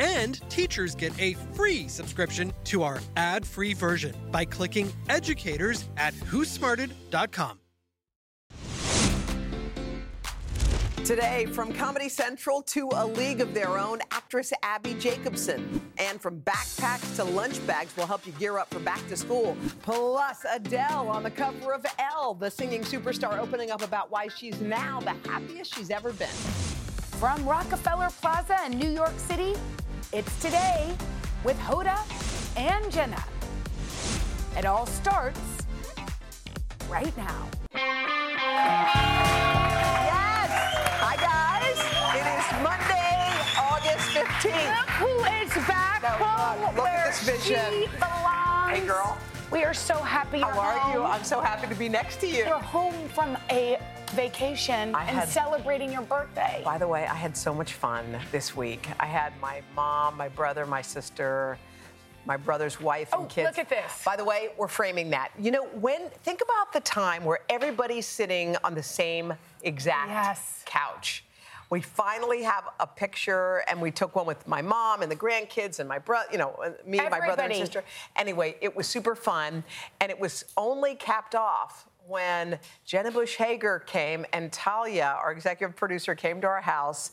And teachers get a free subscription to our ad free version by clicking educators at whosmarted.com. Today, from Comedy Central to A League of Their Own, actress Abbi Jacobson. And from backpacks to lunch bags will help you gear up for back to school. Plus, Adele on the cover of Elle, the singing superstar opening up about why she's now the happiest she's ever been. From Rockefeller Plaza in New York City, it's today with Hoda and Jenna. It all starts right now. Yes! Hi, guys. It is Monday, August 15th. Who is back No, home look, look at where this vision. she belongs? Hey, girl. We are so happy you're How are you? I'm so happy to be next to you. You're home from a vacation I and had- celebrating your birthday. By the way, I had so much fun this week. I had my mom, my brother, my sister, my brother's wife and Oh, kids. look at this. By the way, we're framing that. You know, when think about the time where everybody's sitting on the same exact Yes. couch. We finally have a picture, and we took one with my mom and the grandkids and my brother, you know, me and my brother and sister. Anyway, it was super fun, and it was only capped off when Jenna Bush Hager came and Talia, our executive producer, came to our house.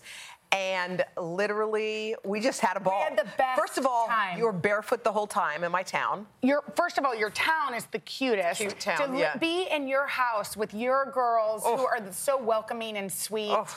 And literally, we just had a ball. had the best First of all, time. you were barefoot the whole time in my town. Your first of all, your town is the cutest. Cute town, to yeah. be in your house with your girls who Oh. are so welcoming and sweet. Oh.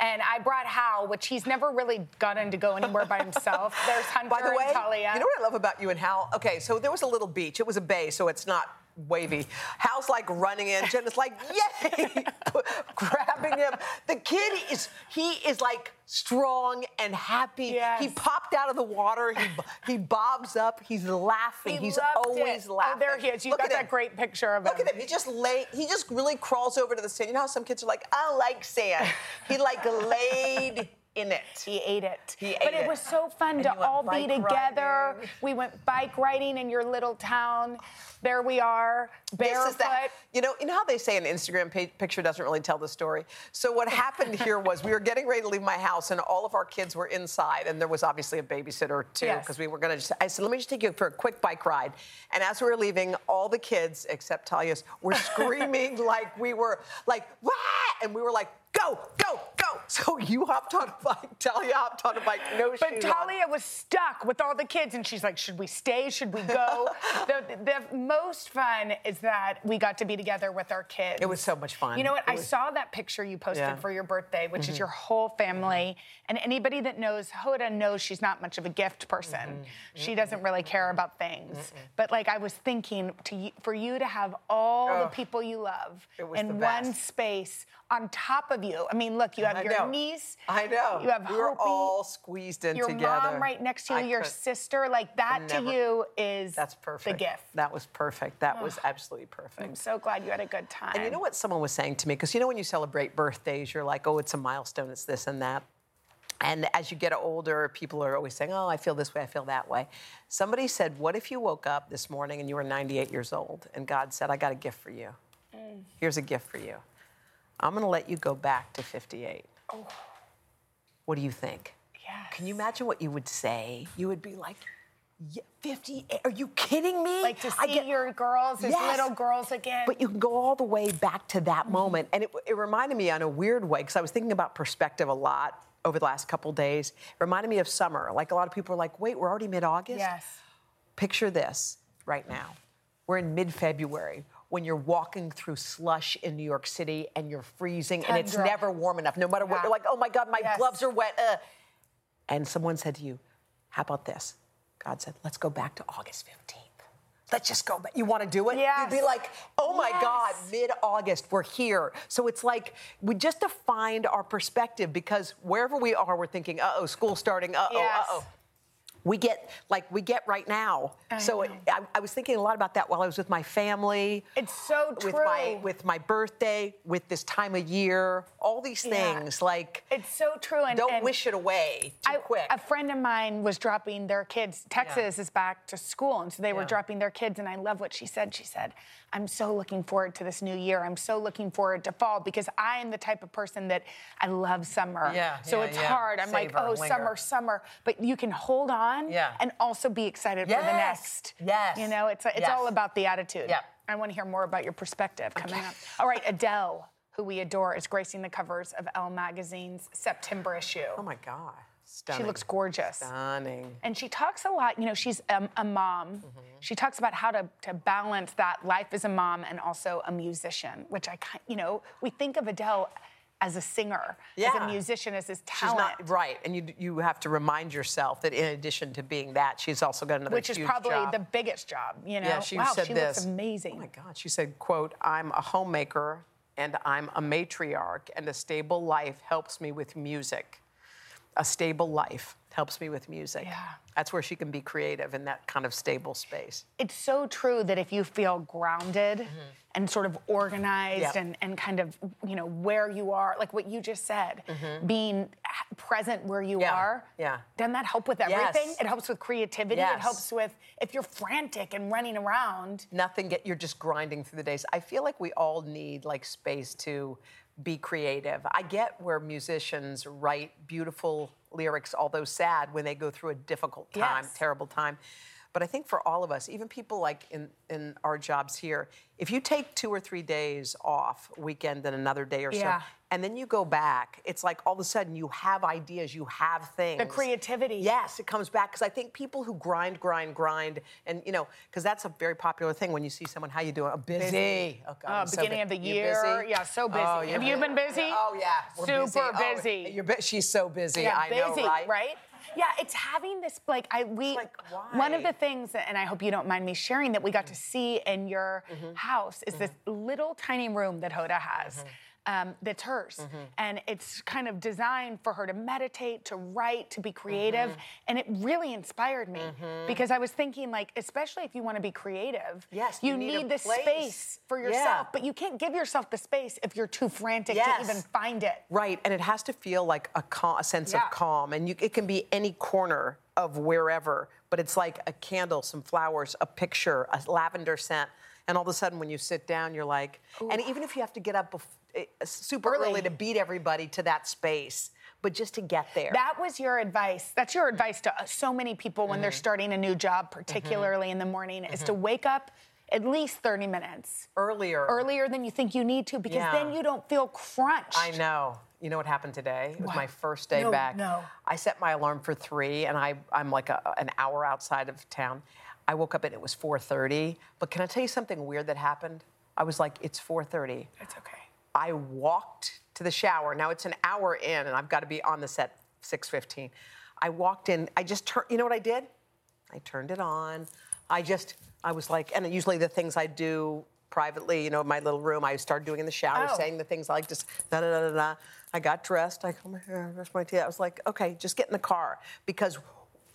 And I brought Hal, which he's never really gotten to go anywhere by himself. There's Hunter By the way, and Talia. you know what I love about you and Hal? Okay, so there was a little beach. It was a bay, so it's not wavy. Hal's like running in. Jenna's like, yay! Grabbing him. The kid is, he is like strong and happy. Yes. He popped out of the water. He, he bobs up. He's laughing. He He's always it. laughing. Oh, there he is. You Look got at that him. great picture of him. Look at him. He just lay. He just really crawls over to the sand. You know how some kids are like, I like sand. He like laid in it. He ate it. He but it it. was so fun And to all be together. riding. We went bike riding in your little town. There we are, barefoot. This is that. You know, you know how they say an Instagram picture doesn't really tell the story. So what happened here was we were getting ready to leave my house, and all of our kids were inside, and there was obviously a babysitter too, Yes. because we were going to. just I said, let me just take you for a quick bike ride. And as we were leaving, all the kids except Talia's were screaming like we were like wah, and we were like go, go, go. So you hopped on a bike, Talia hopped on a bike, no But shoes on. Talia was stuck with all the kids, and she's like, "Should we stay? Should we go?" the, the most fun is that we got to be together with our kids. It was so much fun. You know what? It I was- saw that picture you posted Yeah. Mm-hmm. for your birthday, which is your whole family, and anybody that knows Hoda knows she's not much of a gift person. Mm-hmm. She doesn't really care about things. But like I was thinking, to for you to have all the Oh. people you love in one space on top of you. I mean, look, you have I your know. niece. I know. You have we were Hopi, all squeezed in your together. Your mom right next to you, I your could- sister, like that to you is That's perfect. the gift. That was perfect. That was absolutely perfect. I'm so glad you had a good time. And you know what someone was saying to me? Because you know when you celebrate birthdays, you're like, oh, it's a milestone, it's this and that. And as you get older, people are always saying, oh, I feel this way, I feel that way. Somebody said, what if you woke up this morning and you were 98 years old and God said, I got a gift for you? Mm. Here's a gift for you. I'm going to let you go back to 58. Oh. What do you think? Yes. Can you imagine what you would say? You would be like, "Yeah, 58? Are you kidding me? like to I see get- your girls as Yes. little girls again. But you can go all the way back to that Mm-hmm. moment. And it, it reminded me on a weird way, because I was thinking about perspective a lot over the last couple days. It reminded me of summer. Like a lot of people are like, wait, we're already mid August? yes. Picture this right now. We're in mid February when you're walking through slush in New York City and you're freezing and it's never warm enough. No matter what, Yeah. you're like, oh my God, my Yes. gloves are wet. Uh. And someone said to you, how about this? God said, let's go back to August 15th. Let's just go back. You want to do it? Yeah. You'd be like, oh my God, mid August, we're here. So it's like we just defined our perspective because wherever we are, we're thinking, uh oh, school starting, uh oh, Yes. uh oh. We get like we get right now. I so it, I, I was thinking a lot about that while I was with my family. It's so With my true. with my birthday, with this time of year, all these Yeah. things like It's so true. And don't and wish it away too I- quick. A friend of mine was dropping their kids. Texas is back to school, and so they were dropping their kids. And I love what she said. She said, "I'm so looking forward to this new year. I'm so looking forward to fall because I am the type of person that I love summer. Yeah, so yeah, it's yeah. hard. I'm like, oh, linger. summer, summer. But you can hold on Yeah. and also be excited for the next. yes, You know, it's it's yes. all about the attitude. Yep. I want to hear more about your perspective coming up. All right, Adele, who we adore, is gracing the covers of Elle magazine's September issue. oh my god, stunning. She looks gorgeous. stunning. And she talks a lot, you know, she's a, a mom. Mm-hmm. She talks about how to, to balance that life as a mom and also a musician, which I, you know, we think of Adele as a singer, as a musician, as this She's talent. not right, and you you have to remind yourself that in addition to being that, she's also got another Which is probably job. the biggest job, you know. Yeah, she wow, said she this. looks amazing. Oh my God, she said, "quote I'm a homemaker and I'm a matriarch, and a stable life helps me with music. A stable life helps me with music. Yeah. That's where she can be creative in that kind of stable space. it's so true that if you feel grounded and sort of organized Mm-hmm. Yep. and, and kind of you know where you are like what you just said being present where you Mm-hmm. Yeah, are yeah. doesn't that help with everything Yes. it helps with creativity it helps with if you're frantic and running around Nothing get you're just grinding through the days. I feel like we all need like space to be creative. I get where musicians write beautiful lyrics, although sad, when they go through a difficult time, Yes. terrible time. But I think for all of us, even people like in, in our jobs here, if you take two or three days off, weekend and another day or Yeah. so, and then you go back, it's like all of a sudden you have ideas, you have things. the creativity Yes, it comes back because I think people who grind, grind, grind, and you know, because that's a very popular thing when you see someone, how you doing? Oh, busy. Busy. Oh, God, Oh, I'm so beginning of the year. busy? Yeah, so busy. Oh, Have you're been busy? Oh yeah, we're Super Oh, busy. you're bu- she's so busy. yeah, I busy, know, right? Yeah, it's having this like I we like, one of the things and I hope you don't mind me sharing that we got to see in your Mm-hmm. house is this little tiny room that Hoda has. Mm-hmm. Um, that's hers, and it's kind of designed for her to meditate, to write, to be creative, Mm-hmm. and it really inspired me because I was thinking, like, especially if you want to be creative, Yes, you, you need need the place. space for Yeah. yourself, but you can't give yourself the space if you're too frantic Yes. to even find it. Right, and it has to feel like a, cal- a sense Yeah. of calm, and you, it can be any corner of wherever, but it's like a candle, some flowers, a picture, a lavender scent, and all of a sudden when you sit down, you're like, and even if you have to get up bef- eh, super Early. early to beat everybody to that space, but just to get there. That was your advice. That's your advice to uh, so many people when Mm-hmm. they're starting a new job, particularly in the morning, is to wake up at least 30 minutes earlier. earlier than you think you need to because Yeah. then you don't feel crunched. I know. You know what happened today? It was What? my first day No, back. no. I set my alarm for three, and I, I'm like a, an hour outside of town. I woke up and it was 4:30. But can I tell you something weird that happened? I was like, it's 4:30. It's okay. I walked to the shower. Now it's an hour in, and I've got to be on the set 6:15. I walked in. I just turned. You know what I did? I turned it on. I just. I was like, and usually the things I do privately, you know, in my little room, I started doing in the shower, Oh. saying the things I like, just da da da da da. I got dressed. I combed my hair, brushed my teeth. I was like, okay, just get in the car because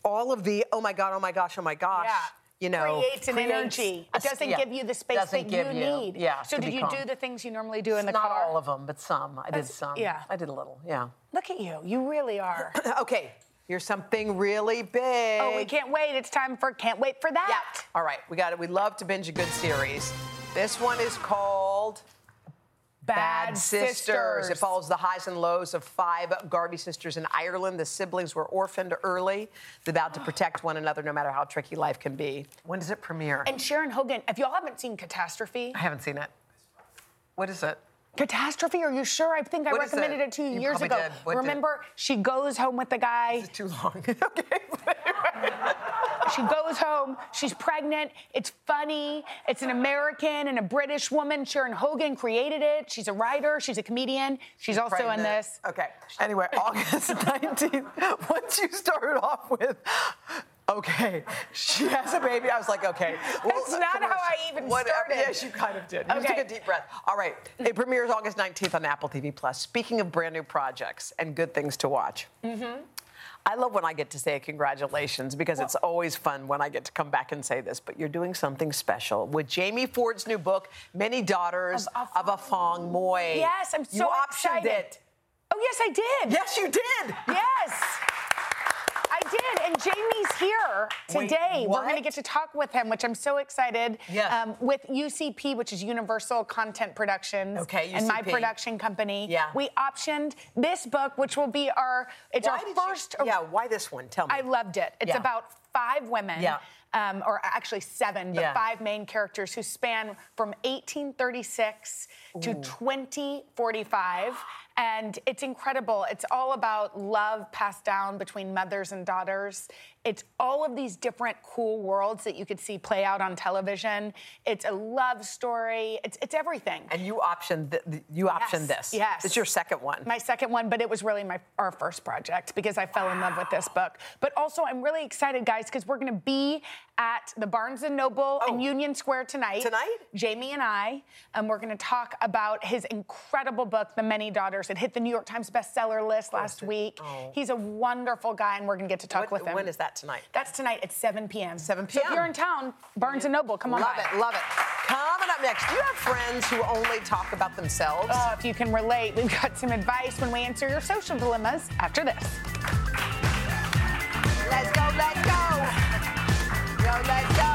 all of the oh my god, oh my gosh, oh my gosh. Yeah. You know, creates an energy. a- It doesn't yeah, give you the space that you give need. Yeah. So did you do the things you normally do in the Not car? Not all of them, but some. I did some. yeah. I did a little. Yeah. Look at you. You really are. okay. You're something really big. oh, we can't wait. It's time for Can't Wait for That. Yeah. All right. We got it. We love to binge a good series. This one is called Bad, Sisters. It follows the highs and lows of five Garvey sisters in Ireland. The siblings were orphaned early. They're about to protect one another no matter how tricky life can be. When does it premiere? And Sharon Horgan, if y'all haven't seen Catastrophe, I haven't seen it. What is it? Catastrophe, are you sure? I think I What is recommended it? it, two You years ago. did. What did- Remember, she goes home with the guy. It's too long. okay. She goes home. She's pregnant. It's funny. It's an American and a British woman. Sharon Horgan created it. She's a writer. She's a comedian. She's, also in this. Okay. Anyway, August 19th, once you start off with, okay, she has a baby, I was like, okay. That's not how I even Whatever. started. Yes, you kind of did. You Okay. took a deep breath. All right. It premieres August 19th on Apple TV Plus. Speaking of brand new projects and good things to watch. Mm-hmm. I love when I get to say congratulations because it's always fun when I get to come back and say this, but you're doing something special with Jamie Ford's new book, Many Daughters Of of, Afong. Afong Moy. Yes, I'm so you optioned excited. it. Oh, yes, I did. Yes, you did. Yes. I did, and Jamie's here Wait, today. We're going to get to talk with him, which I'm so excited. Yes. Um, with UCP, which is Universal Content Productions. Okay, And my production company. Yeah. We optioned this book, which will be our. It's Why our first. You, yeah, why this one? Tell me. I loved it. It's Yeah. about five women. Yeah. Um, or actually seven, but Yeah. five main characters who span from 1836 to 2045. And it's incredible. It's all about love passed down between mothers and daughters. It's all of these different cool worlds that you could see play out on television. It's a love story. It's, it's everything. and you optioned th- you optioned this. yes. It's your second one. My second one, but it was really my our first project because I fell in love with this book. But also, I'm really excited, guys, because we're going to be at the Barnes and Noble in Oh. Union Square tonight. Tonight? Jamie and I, and we're going to talk about his incredible book, The Many Daughters. It hit the New York Times bestseller list last oh, week. Oh. He's a wonderful guy, and we're going to get to talk with him. when is that tonight? That's tonight at 7 p.m. 7 So if you're in town, Barnes and Noble, come on Love by. it, love it. Coming up next, do you have friends who only talk about themselves? Uh, if you can relate, we've got some advice when we answer your social dilemmas after this. Let's go, let's go. Yo, let's go.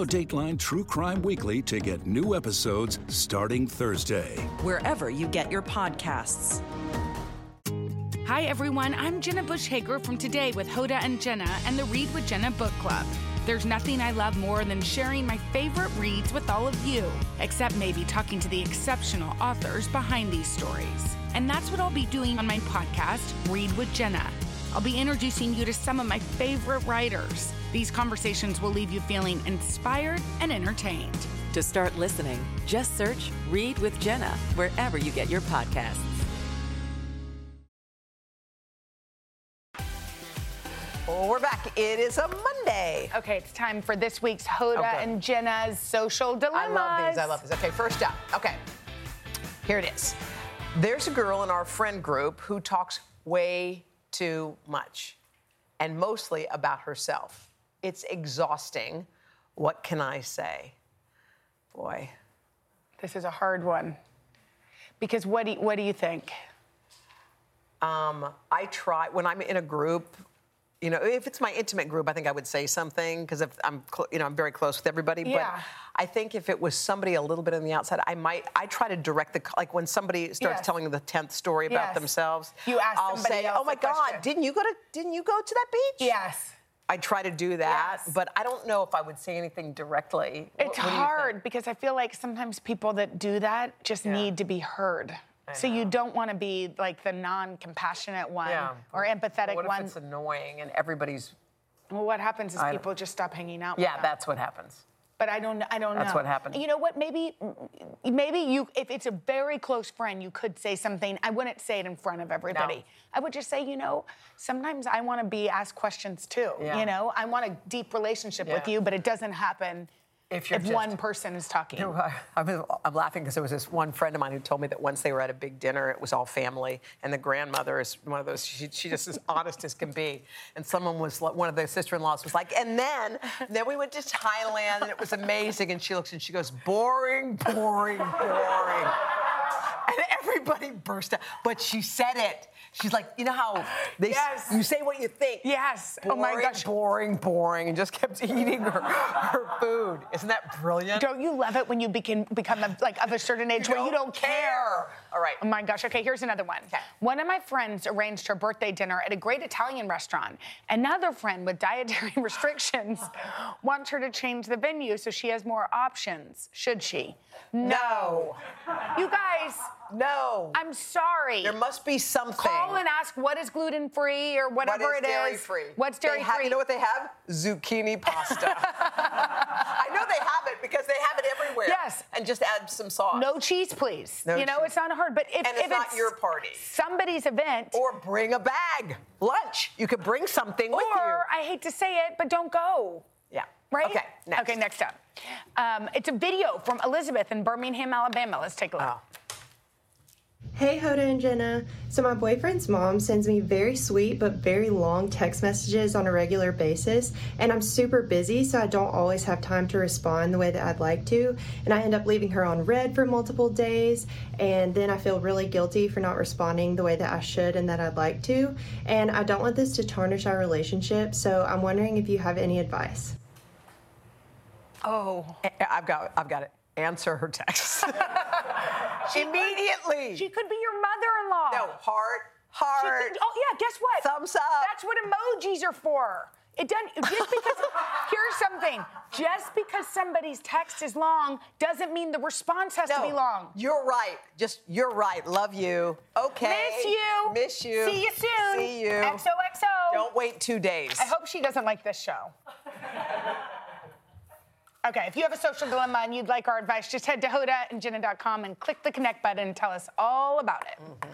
was- Dateline True Crime Weekly to get new episodes starting Thursday. wherever you get your podcasts. Hi, everyone. I'm Jenna Bush Hager from Today with Hoda and Jenna and the Read with Jenna book club. There's nothing I love more than sharing my favorite reads with all of you, except maybe talking to the exceptional authors behind these stories. And that's what I'll be doing on my podcast, Read with Jenna. I'll be introducing you to some of my favorite writers. These conversations will leave you feeling inspired and entertained. To start listening, just search Read with Jenna wherever you get your podcasts. We're back. It is a Monday. Okay, it's time for this week's Hoda oh, Okay. and Jenna's social Delight. I love these. I love these. Okay, first up. Okay, here it is. There's a girl in our friend group who talks way too much and mostly about herself. It's exhausting. What can I say? Boy. This is a hard one. Because what do you, what do you think? Um, I try when I'm in a group. You know, if it's my intimate group, I think I would say something because if I'm, cl- you know, I'm very close with everybody. Yeah. But I think if it was somebody a little bit on the outside, I might. I try to direct the like when somebody starts Yes. telling the tenth story about Yes. themselves. You ask I'll somebody say, "Oh my God, question." didn't you go to didn't you go to that beach?" Yes. I try to do that, Yes. but I don't know if I would say anything directly. It's what think? hard because I feel like sometimes people that do that just Yeah. need to be heard. So you don't want to be like the non-compassionate one Yeah. or empathetic What if one. it's annoying and everybody's? well, what happens is I people just stop hanging out. Yeah, that's what happens. But I don't. I don't know. That's what happened. You know what? Maybe, maybe you. If it's a very close friend, you could say something. I wouldn't say it in front of everybody. No. I would just say, you know, sometimes I want to be asked questions too. Yeah. You know, I want a deep relationship with you, but it doesn't happen If you're just- one person is talking. I'm, I'm laughing because there was this one friend of mine who told me that once they were at a big dinner, it was all family, and the grandmother is one of those. She, she just as honest as can be. And someone was like- one of the sister-in-laws was like, and then then we went to Thailand, and it was amazing. And she looks and she goes, boring, boring, boring. And everybody burst out. But she said it. She's like, you know how they, Yes. you say what you think. Yes. Boring, oh my gosh. boring, boring, and just kept eating her, her food. Isn't that brilliant? Don't you love it when you become become a, like of a certain age where you don't care? care. All right. Oh my gosh. Okay, here's another one. Okay. One of my friends arranged her birthday dinner at a great Italian restaurant. Another friend with dietary restrictions wants her to change the venue so she has more options. Should she? No. You guys, No. I'm sorry. there must be something. Call and ask what is gluten free or whatever is it is. dairy free? What's dairy have- free? You know what they have? Zucchini pasta. I know they have it because they have it everywhere. Yes. And just add some sauce. no cheese, please. No you know, cheese. it's not hard. But if, And it's if not your party. somebody's event, Or bring a bag. Lunch. You could bring something with you. or I hate to say it, but don't go. Yeah. Right? Okay. Next. Okay, next up. Um, it's a video from Elizabeth in Birmingham, Alabama. Let's take a look. Oh. Hey Hoda and Jenna. So my boyfriend's mom sends me very sweet but very long text messages on a regular basis, and I'm super busy, so I don't always have time to respond the way that I'd like to, and I end up leaving her on read for multiple days, and then I feel really guilty for not responding the way that I should and that I'd like to, and I don't want this to tarnish our relationship, so I'm wondering if you have any advice. Oh. I've got I've got it. Answer her text. Immediately. She could be your mother-in-law. no, heart, heart. could- oh yeah, guess what? Thumbs up. That's what emojis are for. It doesn't just because here's something. Just because somebody's text is long doesn't mean the response has to be long. You're right. Just you're right. Love you. Okay. Miss you. Miss you. See you soon. See you. XOXO. Don't wait two days. I hope she doesn't like this show. Okay, if you have a social dilemma and you'd like our advice, just head to hodaandjenna.com and click the connect button and tell us all about it. Mm-hmm.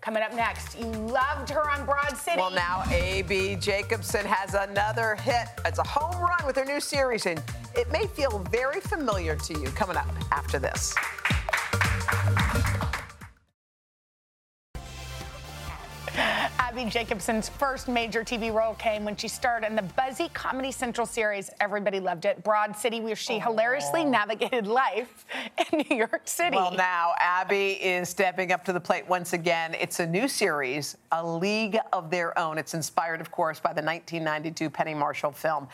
Coming up next, you loved her on Broad City. Well, now Abbi Jacobson has another hit. It's a home run with her new series, and it may feel very familiar to you. Coming up after this. Abbi Jacobson's first major TV role came when she starred in the buzzy Comedy Central series. Everybody loved it. Broad City, where she hilariously oh. navigated life in New York City. Well, now Abbi is stepping up to the plate once again. It's a new series, A League of Their Own. It's inspired, of course, by the 1992 Penny Marshall film.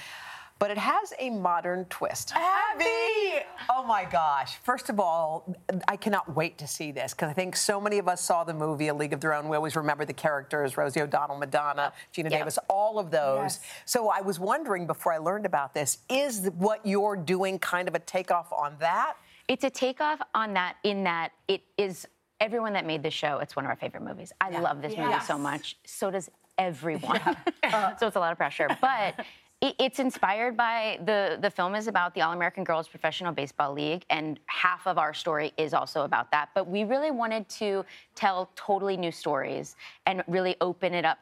But it has a modern twist. Abbi! Oh my gosh. First of all, I cannot wait to see this because I think so many of us saw the movie A League of Their Own. We always remember the characters Rosie O'Donnell, Madonna, Geena Yeah. Davis, all of those. Yes. So I was wondering before I learned about this is what you're doing kind of a takeoff on that? It's a takeoff on that in that it is everyone that made the show. It's one of our favorite movies. I love this movie so much. So does everyone. so it's a lot of pressure, but. It- It's inspired by the the film is about the All American Girls Professional Baseball League, and half of our story is also about that. But we really wanted to tell totally new stories and really open it up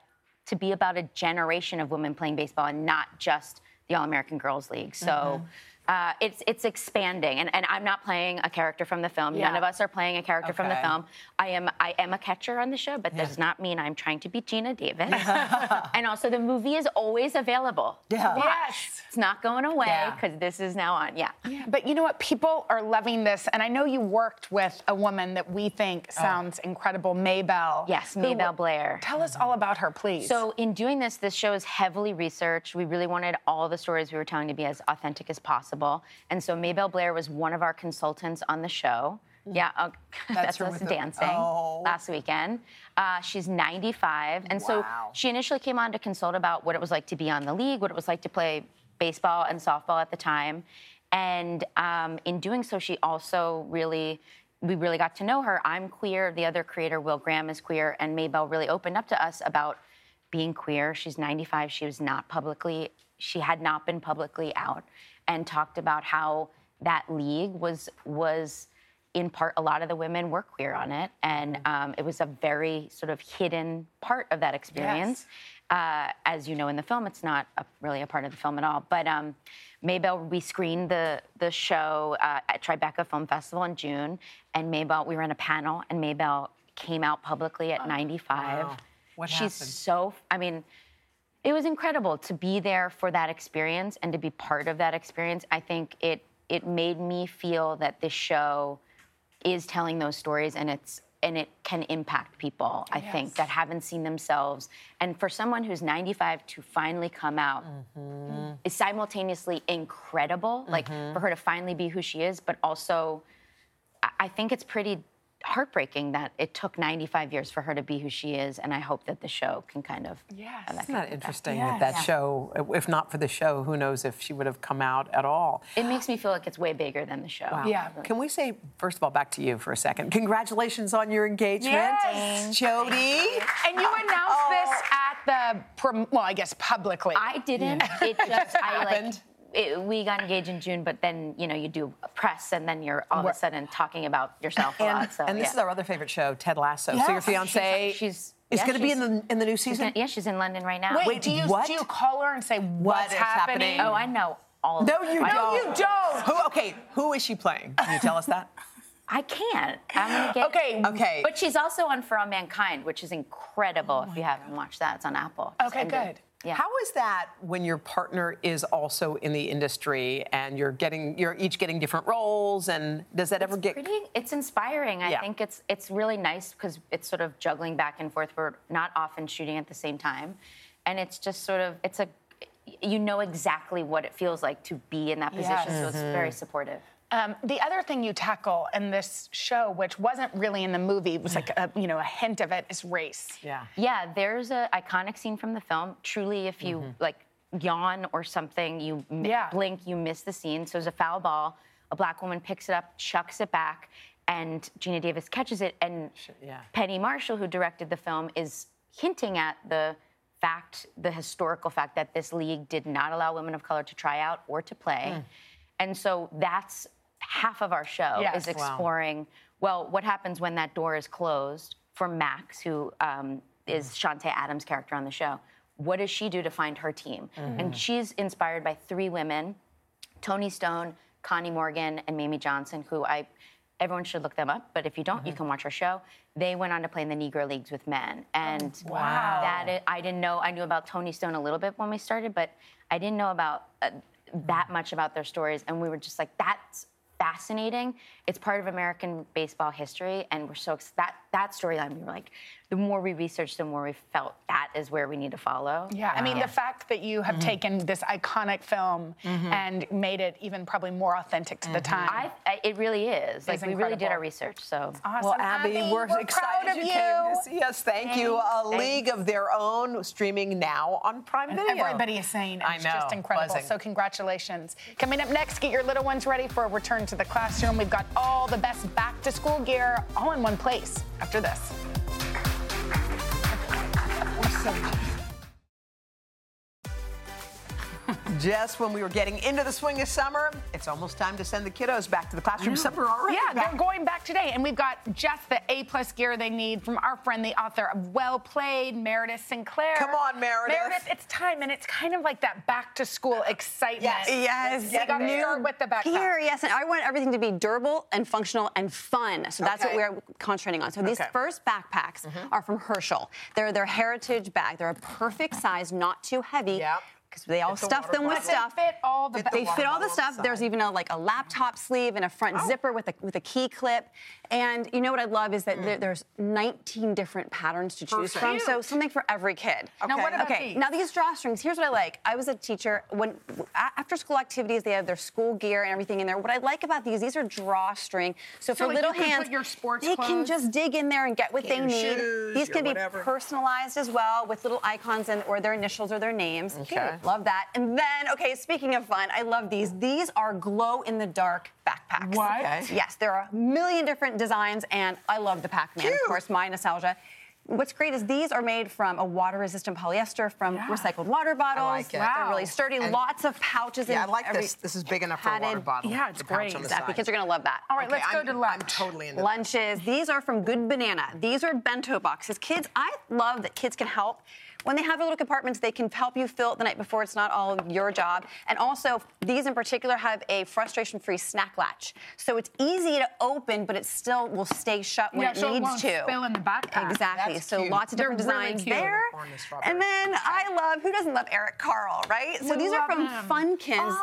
to be about a generation of women playing baseball and not just the All American Girls League. So mm-hmm. Uh, it's it's expanding, and, and I'm not playing a character from the film. None of us are playing a character from the film. I am I am a catcher on the show, but does not mean I'm trying to be Geena Davis. and also, the movie is always available. Yeah. Yes. it's not going away Yeah. because this is now on. Yeah. But you know what? People are loving this. And I know you worked with a woman that we think sounds incredible, Maybelle. Yes, who- Maybelle Blair. Tell us all about her, please. So, in doing this, this show is heavily researched. We really wanted all the stories we were telling to be as authentic as possible. And so, Maybelle Blair was one of our consultants on the show. Yeah, uh, that's, her us the- dancing Oh. last weekend. Uh, she's 95. And so, she initially came on to consult about what it was like to be on the league, what it was like to play baseball and softball at the time. And um, in doing so, she also really, we really got to know her. I'm queer. The other creator, Will Graham, is queer. And Maybelle really opened up to us about being queer. She's 95. She was not publicly, she had not been publicly out and talked about how that league was, was in part, a lot of the women were queer on it. And um, it was a very sort of hidden part of that experience. Uh, as you know in the film, it's not a, really a part of the film at all. But um, Maybelle, we screened the the show uh, at Tribeca Film Festival in June, and Maybelle, we were in a panel, and Maybelle came out publicly at 95. What She's happened? so, I mean, it was incredible to be there for that experience and to be part of that experience. I think it it made me feel that this show is telling those stories and it's and it can impact people i think that haven't seen themselves. And for someone who's 95 to finally come out mm-hmm. is simultaneously incredible like mm-hmm. for her to finally be who she is but also i think it's pretty heartbreaking that it took 95 years for her to be who she is, and I hope that the show can kind of. Yes. Isn't that interesting Yes. that that Yeah. show, if not for the show, who knows if she would have come out at all? It makes me feel like it's way bigger than the show. Wow. Yeah. Can we say, first of all, back to you for a second? Congratulations on your engagement, Yes. Jodi. And you announced this oh. at the, well, I guess publicly. I didn't. It just I like. Happened. It, we got engaged in June, but then you know you do a press, and then you're all of a sudden talking about yourself a And, lot. So and this yeah. is our other favorite show, Ted Lasso. So your Yes. fiance She's- is yeah, going to be in the in the new She's season. in- yeah, she's in London right now. Wait, Wait, do you what? do you call her and say what's is happening? Oh, I know all. of No, it. you I- don't. you don't. Who? Okay, who is she playing? Can you tell us that? I can't. I'm gonna get. Okay. Okay. But she's also on For All Mankind, which is incredible. Oh if you haven't watched that, it's on Apple. Just Okay, ended. good. Yeah. How is that when your partner is also in the industry and you're getting you're each getting different roles and does that ever get pretty it's inspiring i Yeah. think it's it's really nice because it's sort of juggling back and forth we're not often shooting at the same time and it's just sort of it's a you know exactly what it feels like to be in that position Yes. so it's very mm-hmm. supportive Um, the other thing you tackle in this show, which wasn't really in the movie, it was like a, you know a hint of it, is race. Yeah. yeah there's an iconic scene from the film truly if you like yawn or something you m- Yeah. blink you miss the scene so there's a foul ball a black woman picks it up chucks it back and geena davis catches it and yeah. penny marshall who directed the film is hinting at the fact the historical fact that this league did not allow women of color to try out or to play and so that's half of our show Yes. is Wow. exploring well what happens when that door is closed for max who um, is chanté adams character on the show. What does she do to find her team? And she's inspired by three women toni stone connie morgan and mamie johnson who i everyone should look them up but if you don't you can watch our show. They went on to play in the negro leagues with men. And wow. that i i didn't know i knew about toni stone a little bit when we started but i didn't know about uh, that much about their stories. And we were just like that's fascinating. It's part of american baseball history and we're so that that storyline we were like the more we researched the more we felt that is where we need to follow Yeah, I mean the fact that you have mm-hmm. taken this iconic film mm-hmm. and made it even probably more authentic to the mm-hmm. time. I, I, it really is. Like we really did our research. So Awesome. Well, Abbi, we're, proud excited of you you. came to see us. Thank you. A Thanks. League of Their Own streaming now on Prime Video. Everybody is saying I it's just incredible. buzzing. So congratulations. Coming up next, get your little ones ready for a return to the classroom. We've got all the best back to school gear all in one place after this. Just when we were getting into the swing of summer, it's almost time to send the kiddos back to the classroom. Summer already. Yeah, back. they're going back today, and we've got just the A plus gear they need from our friend, the author of Well Played, Meredith Sinclair. Come on, Meredith. Meredith, it's time, and it's kind of like that back to school excitement. Yes. Yes. You got to start with the backpack. Here, yes, and I want everything to be durable and functional and fun. So that's Okay. what we're concentrating on. So these Okay. Mm-hmm. first backpacks are from Herschel. They're their heritage bag. They're a perfect size, not too heavy. Yep. Because they all Fit the stuff water them with stuff. They fit all the. Fit the They fit all the stuff. the There's even a like a laptop sleeve and a front Oh. zipper with a with a key clip. And you know what I love is that hmm. there, there's 19 different patterns to choose Perfect. from. So something for every kid. Now, what Okay. about Okay, these? now these drawstrings, here's what I like. I was a teacher. When after school activities, they have their school gear and everything in there. What I like about these, these are drawstring. So, for like, little you can hands, put your sports they can just dig in there and get what they need. these can be whatever. personalized as well with little icons and or their initials or their names. Okay. Love that. And then, okay, speaking of fun, I love these. These are glow in the dark backpacks. What? Okay. Yes, there are a million different designs, and I love the Pac-Man, of course, my nostalgia. What's great is these are made from a water-resistant polyester from recycled water bottles. like it. They're really sturdy. And- Lots of pouches. In there. Yeah, I like every this. This is big enough for a water bottle. Yeah, it's The pouch great. Exactly. Kids are gonna love that. All right, Okay, let's go I'm, to lunch. I'm totally into Lunches. These are from Good Banana. These are bento boxes. Kids, I love that kids can help. When they have their little compartments, they can help you fill it the night before. It's not all your job. And also, these in particular have a frustration-free snack latch. So it's easy to open, but it still will stay shut when Yeah, it so it needs won't to. spill in the backpack. Exactly. That's so cute. lots of They're different really designs there. Corn and strawberry. And then I love, who doesn't love Eric Carle, right? So We these are from him. Funkins.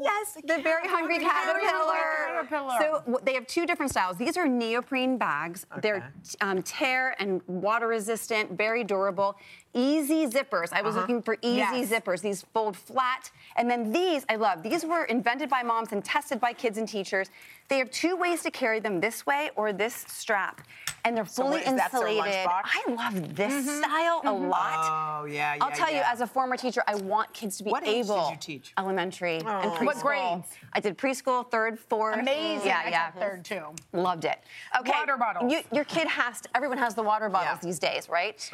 Yes, the, very hungry caterpillar. caterpillar. So w- they have two different styles. These are neoprene bags. Okay. They're um, tear and water resistant, very durable. Easy zippers. I was Uh-huh. looking for easy Yes. zippers. These fold flat. And then these, I love. These were invented by moms and tested by kids and teachers. They have two ways to carry them this way or this strap. And they're fully what that, insulated. I love this style a lot. Oh, yeah, I'll yeah, tell you, as a former teacher, I want kids to be What age did able. you teach? Elementary and preschool. What grades? I did preschool, third, fourth. Amazing. Yeah, I yeah. third too. Loved it. Okay. Water bottles. You, your kid has to, everyone has the water bottles Yeah. these days, right?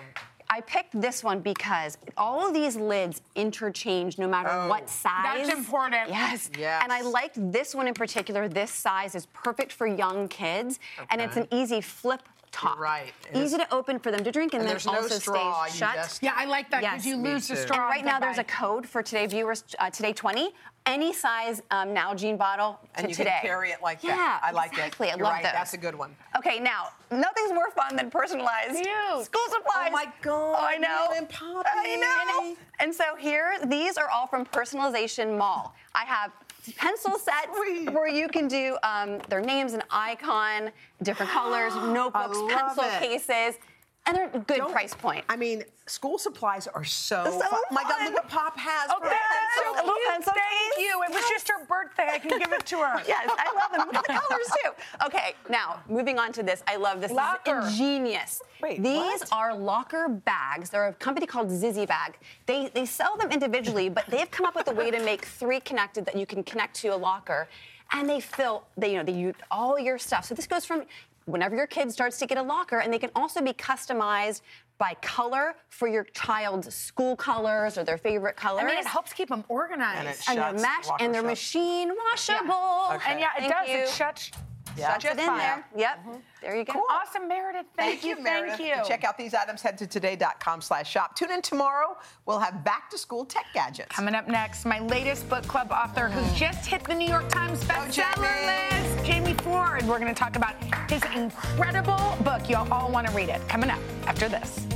I picked this one because all of these lids interchange no matter Oh. what size. That's important. Yes. Yes. And I liked this one in particular. This size is perfect for young kids, and it's an easy flip top. right. It Easy is- to open for them to drink, and, And then there's no also straw, stays shut. just- Yeah, I like that because Yes. you lose the straw. And right now, there's a code for today viewers, uh, today 20. Any size um, Nalgene bottle to And you today. can carry it like that. Yeah, I like exactly. it. I love right. those. That's a good one. Okay, now nothing's more fun than personalized Cute. school supplies. Oh my God, Oh, I know. And Poppy. I know. And so here, these are all from Personalization Mall. I have pencil sets Sweet. where you can do um, their names and icon, different colors, notebooks, pencil it. cases, and they're a good Don't- price point. I mean, school supplies are so, So fun. My God, fun. look what Pop has Oh, for a that's pencil. so A cute. pencil Thank you. It was Yes. just her birthday. I can give it to her. Yes, I love them. Look at the colors too. Okay, now moving on to this. I love this. Locker. This is ingenious. Wait, These what? are locker bags. They're a company called Zizzy Bag. They they sell them individually, but they've come up with a way to make three connected that you can connect to a locker, and they fill they you know they use all your stuff. So this goes from whenever your kid starts to get a locker, and they can also be customized by color for your child's school colors or their favorite colors. I mean, it helps keep them organized. And it and they're shuts, matched, locker and they're shuts. machine washable. Okay. And yeah, it Thank does. you. It shuts. Yeah. Shuts it in fine. there. Yep. Mm-hmm. There you go. Cool. Awesome, Meredith. Thank, you. Meredith. Thank you. To check out these items, head to today.com slash shop. Tune in tomorrow. We'll have back to school tech gadgets. Coming up next, my latest book club author who just hit the New York Times bestseller Jamie. list, Jamie Ford. We're going to talk about his incredible book. You'll all want to read it. Coming up after this.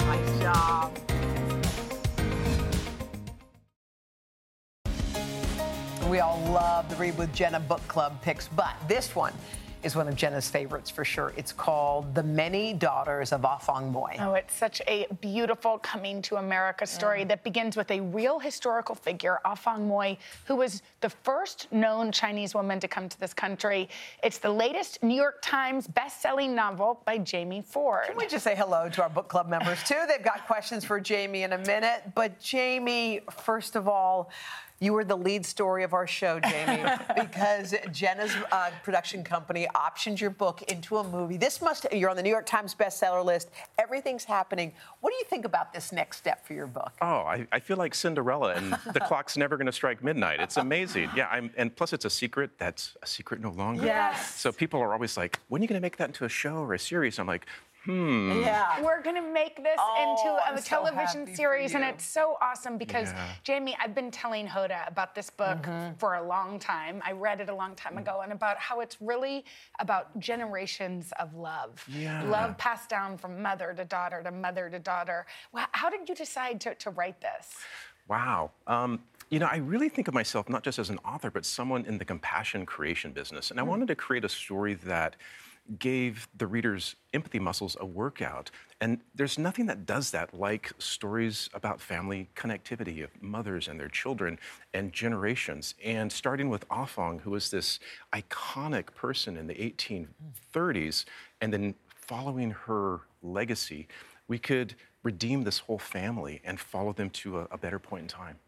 Nice job. We all love the Read with Jenna book club picks, but this one is one of Jenna's favorites for sure. It's called The Many Daughters of ah Afong Moy. Oh, it's such a beautiful coming to America story mm. that begins with a real historical figure, ah Afong Moy, who was the first known Chinese woman to come to this country. It's the latest New York Times best-selling novel by Jamie Ford. Can we just say hello to our book club members too? They've got questions for Jamie in a minute. But Jamie, first of all, you were the lead story of our show, Jamie, because Jenna's uh, production company optioned your book into a movie. This must, you're on the New York Times bestseller list. Everything's happening. What do you think about this next step for your book? Oh, I, I feel like Cinderella, and the clock's never going to strike midnight. It's amazing. Yeah, I'm, and plus it's a secret that's a secret no longer. Yes. So people are always like, when are you going to make that into a show or a series? I'm like, hmm. Yeah. We're going to make this Oh, into I'm a so television series, and it's so awesome because, Yeah. Jamie, I've been telling Hoda about this book Mm-hmm. for a long time. I read it a long time ago, and about how it's really about generations of love. Yeah. Love passed down from mother to daughter to mother to daughter. How did you decide to, to write this? Wow. Um, you know, I really think of myself not just as an author, but someone in the compassion creation business. And I wanted to create a story that gave the reader's empathy muscles a workout. And there's nothing that does that like stories about family connectivity of mothers and their children and generations. And starting with ah Afong, who was this iconic person in the 1830s, and then following her legacy, we could redeem this whole family and follow them to a, a better point in time.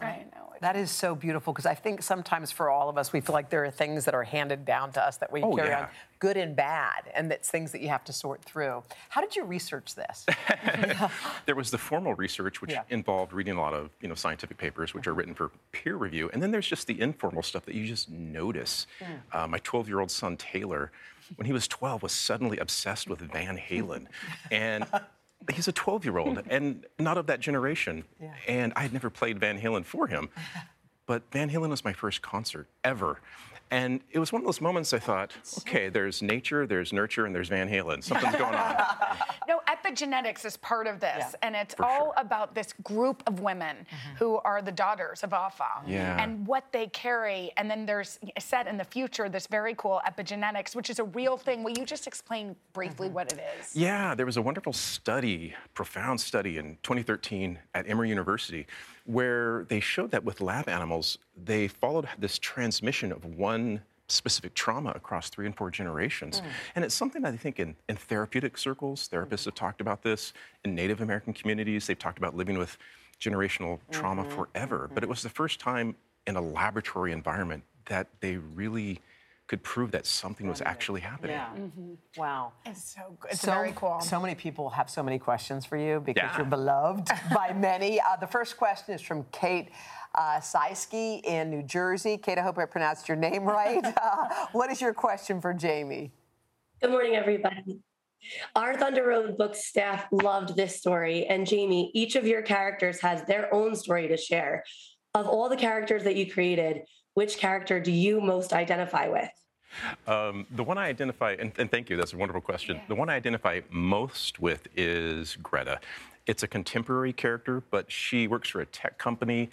I know. That is so beautiful because I think sometimes for all of us, we feel like there are things that are handed down to us that we Oh, carry yeah. on, good and bad, and that's things that you have to sort through. How did you research this? There was the formal research, which Yeah. involved reading a lot of you know scientific papers, which are written for peer review, and then there's just the informal stuff that you just notice. Uh, my 12-year-old son Taylor, when he was 12, was suddenly obsessed with Van Halen, and he's a 12-year-old and not of that generation. Yeah. And I had never played Van Halen for him, but Van Halen was my first concert ever. And it was one of those moments I thought, okay, there's nature, there's nurture, and there's Van Halen. Something's going on. No, epigenetics is part of this, Yeah. and it's For all about this group of women mm-hmm. who are the daughters of Afa Yeah. and what they carry. And then there's set in the future this very cool epigenetics, which is a real thing. Will you just explain briefly mm-hmm. what it is? Yeah, there was a wonderful study, profound study in 2013 at Emory University, where they showed that with lab animals, they followed this transmission of one specific trauma across three and four generations. Hmm. And it's something that I think in, in therapeutic circles, therapists have talked about this. In Native American communities, they've talked about living with generational trauma mm-hmm. forever. But it mm-hmm. was the first time in a laboratory environment that they really could prove that something was actually happening. Yeah. Wow. It's so good. It's so, very cool. So many people have so many questions for you because Yeah. you're beloved by many. Uh, the first question is from Kate uh, Seiski in New Jersey. Kate, I hope I pronounced your name right. Uh, what is your question for Jamie? Good morning, everybody. Our Thunder Road book staff loved this story. And Jamie, each of your characters has their own story to share. Of all the characters that you created, which character do you most identify with? Um, the one I identify, and, and thank you, that's a wonderful question. The one I identify most with is Greta. It's a contemporary character, but she works for a tech company.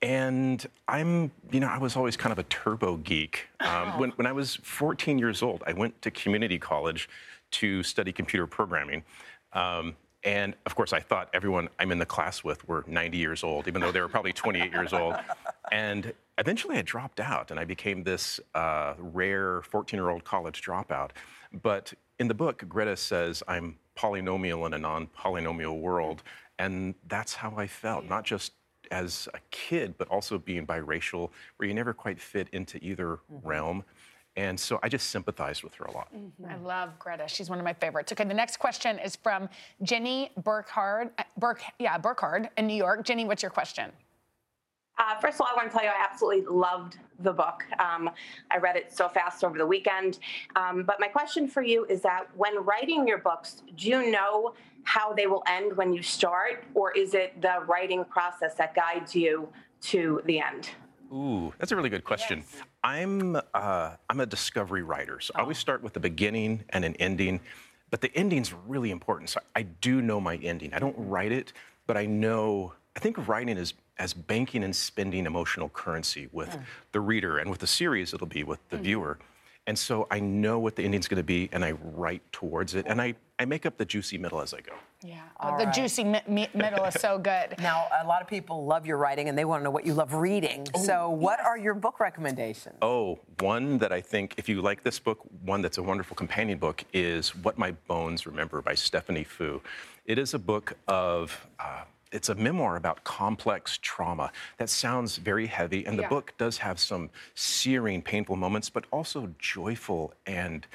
And I'm, you know, I was always kind of a turbo geek. Um, when, when I was 14 years old, I went to community college to study computer programming. Um, and of course, I thought everyone I'm in the class with were 90 years old, even though they were probably 28 years old. And eventually I dropped out and I became this uh, rare 14 year old college dropout. But in the book, Greta says I'm polynomial in a non polynomial world. And that's how I felt, not just as a kid, but also being biracial, where you never quite fit into either realm. And so I just sympathized with her a lot. I love Greta. She's one of my favorites. Okay, the next question is from Jenny Burkhard. uh, Burk, yeah, Burkhard in New York. Jenny, what's your question? Uh, first of all, I want to tell you I absolutely loved the book. Um, I read it so fast over the weekend. Um, but my question for you is that when writing your books, do you know how they will end when you start, or is it the writing process that guides you to the end? Ooh, that's a really good question. I'm uh, I'm a discovery writer, so I always start with the beginning and an ending, but the ending's really important. So I do know my ending. I don't write it, but I know. I think writing is as banking and spending emotional currency with the reader, and with the series, it'll be with the viewer. And so I know what the ending's going to be, and I write towards it, and I, I make up the juicy middle as I go. Yeah, All the right. juicy mi- mi- middle is so good. Now, a lot of people love your writing and they want to know what you love reading. so, what are your book recommendations? Oh, one that I think, if you like this book, one that's a wonderful companion book is What My Bones Remember by Stephanie Foo. It is a book of, uh, it's a memoir about complex trauma. That sounds very heavy, and the Yeah. book does have some searing, painful moments, but also joyful and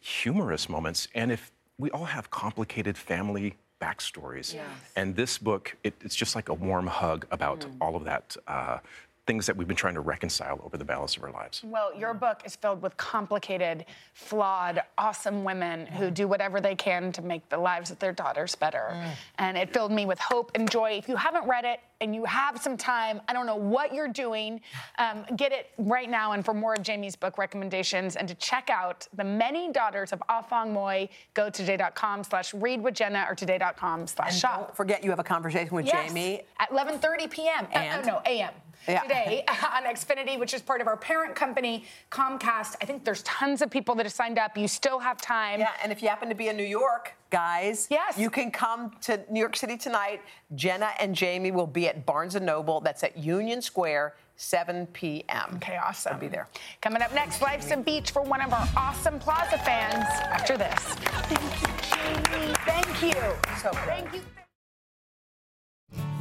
humorous moments. And if we all have complicated family backstories, Yes. and this book, it, it's just like a warm hug about all of that. Uh, Things that we've been trying to reconcile over the balance of our lives. Well, your book is filled with complicated, flawed, awesome women who do whatever they can to make the lives of their daughters better. And it filled me with hope and joy. If you haven't read it and you have some time, I don't know what you're doing, um, get it right now. And for more of Jamie's book recommendations and to check out the many daughters of Afong Moy, go to today.com slash read with Jenna or today.com slash And shop. don't forget you have a conversation with Yes, Jamie. at 11:30 p.m. Uh, And? uh, no, a.m. Yeah. Today on Xfinity, which is part of our parent company, Comcast. I think there's tons of people that have signed up. You still have time. Yeah, and if you happen to be in New York, guys, yes. you can come to New York City tonight. Jenna and Jamie will be at Barnes & Noble. That's at Union Square, 7 p.m. Okay, awesome. I'll be there. Coming up next, Life's a Beach for one of our awesome Plaza fans. After this, thank you, Jamie. Thank you. So thank you.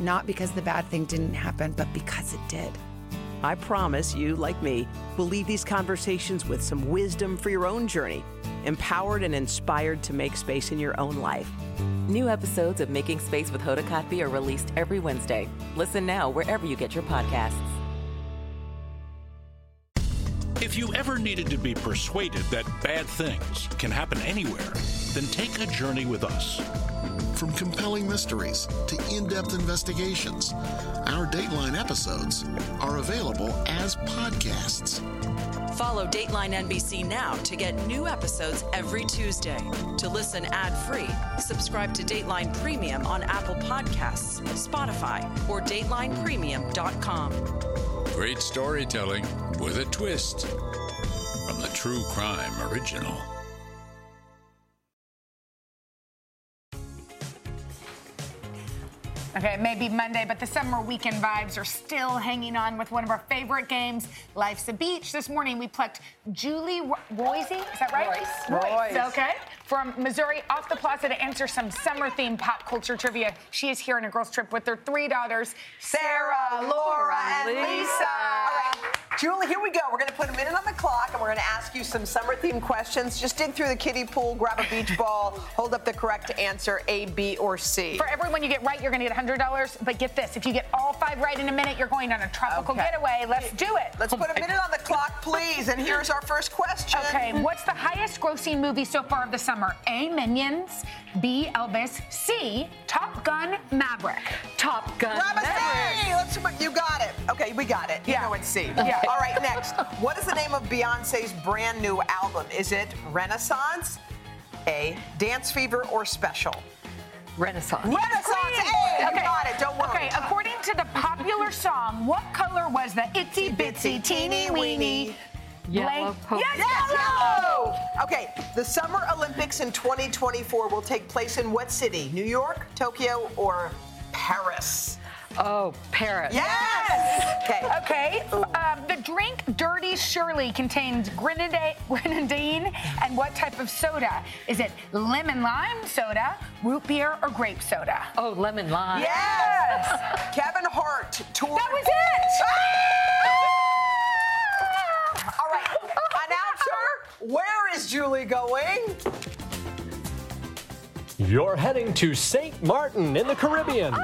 not because the bad thing didn't happen, but because it did. I promise you, like me, will leave these conversations with some wisdom for your own journey, empowered and inspired to make space in your own life. New episodes of Making Space with Hoda Kotb are released every Wednesday. Listen now wherever you get your podcasts. If you ever needed to be persuaded that bad things can happen anywhere, then take a journey with us. From compelling mysteries to in depth investigations, our Dateline episodes are available as podcasts. Follow Dateline NBC now to get new episodes every Tuesday. To listen ad free, subscribe to Dateline Premium on Apple Podcasts, Spotify, or DatelinePremium.com. Great storytelling with a twist from the True Crime Original. Okay, it may be Monday, but the summer weekend vibes are still hanging on with one of our favorite games, Life's a Beach. This morning we plucked Julie Royce. Is that right? Royce. Royce. Okay. From Missouri off the plaza to answer some summer themed pop culture trivia. She is here on a girls' trip with her three daughters, Sarah, Laura, and Lisa. All right. Julie, here we go. We're going to put a minute on the clock and we're going to ask you some summer themed questions. Just dig through the kiddie pool, grab a beach ball, hold up the correct answer A, B, or C. For everyone you get right, you're going to get $100. But get this if you get all five right in a minute, you're going on a tropical Okay. getaway. Let's do it. Let's put a minute on the clock, please. And here's our first question. Okay, what's the highest grossing movie so far of the summer? A. Minions, B. Elvis, C. Top Gun Maverick. Top Gun Grab a C. Let's, you got it. Okay, we got it. You know it's C. Yeah. All right, next. What is the name of Beyonce's brand new album? Is it Renaissance, A, Dance Fever, or Special? Renaissance. Renaissance. A. You got it. Don't worry. Okay, according to the popular song, what color was the itsy bitsy teeny weeny Yellow blank? polka Yes, Yellow! Okay, the Summer Olympics in 2024 will take place in what city? New York, Tokyo, or Paris? Oh, Paris. Yes! Okay. Okay, um, the drink Dirty Shirley contains grenadine, grenadine and what type of soda? Is it lemon lime soda, root beer, or grape soda? Oh, lemon lime. Yes! Kevin Hart toured. That was it! All right, announcer, where is Julie going? You're heading to St. Martin in the Caribbean.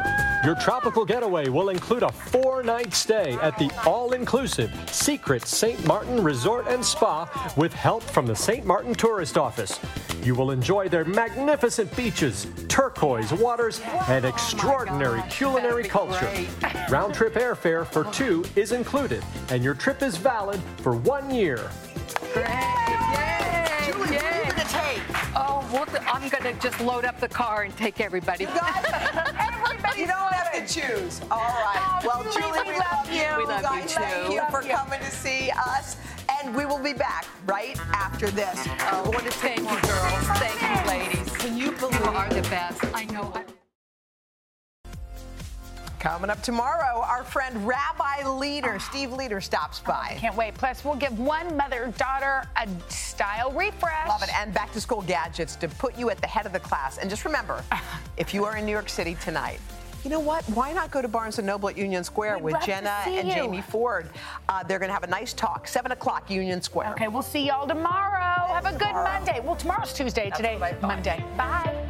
Your tropical getaway will include a four night stay at the all inclusive Secret St. Martin Resort and Spa with help from the St. Martin Tourist Office. You will enjoy their magnificent beaches, turquoise waters, and extraordinary culinary culture. Round trip airfare for two is included, and your trip is valid for one year. Julie, Oh, well, I'm going to just load up the car and take everybody. You got it. you don't have to choose. All right. Oh, well, Julie, Julie, we we love love you. you. We love you guys, Thank too. you Love for you. coming to see us. And we will be back right after this. Oh, We're going to thank you, girls. Thank you, ladies. Can you believe You are the best. I know. I- Coming up tomorrow, our friend Rabbi Leder, Steve Leder, stops by. Can't wait. Plus, we'll give one mother daughter a style refresh. Love it. And back to school gadgets to put you at the head of the class. And just remember, if you are in New York City tonight, you know what? Why not go to Barnes & Noble at Union Square We'd with Jenna and you. Jamie Ford? Uh, they're going to have a nice talk. 7 o'clock, Union Square. Okay, we'll see y'all tomorrow. Have a good. Monday. Well, tomorrow's Tuesday. Today, I thought. Monday. Bye.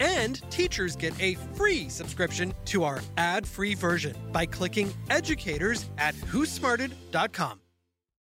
And teachers get a free subscription to our ad free version by clicking educators at whosmarted.com.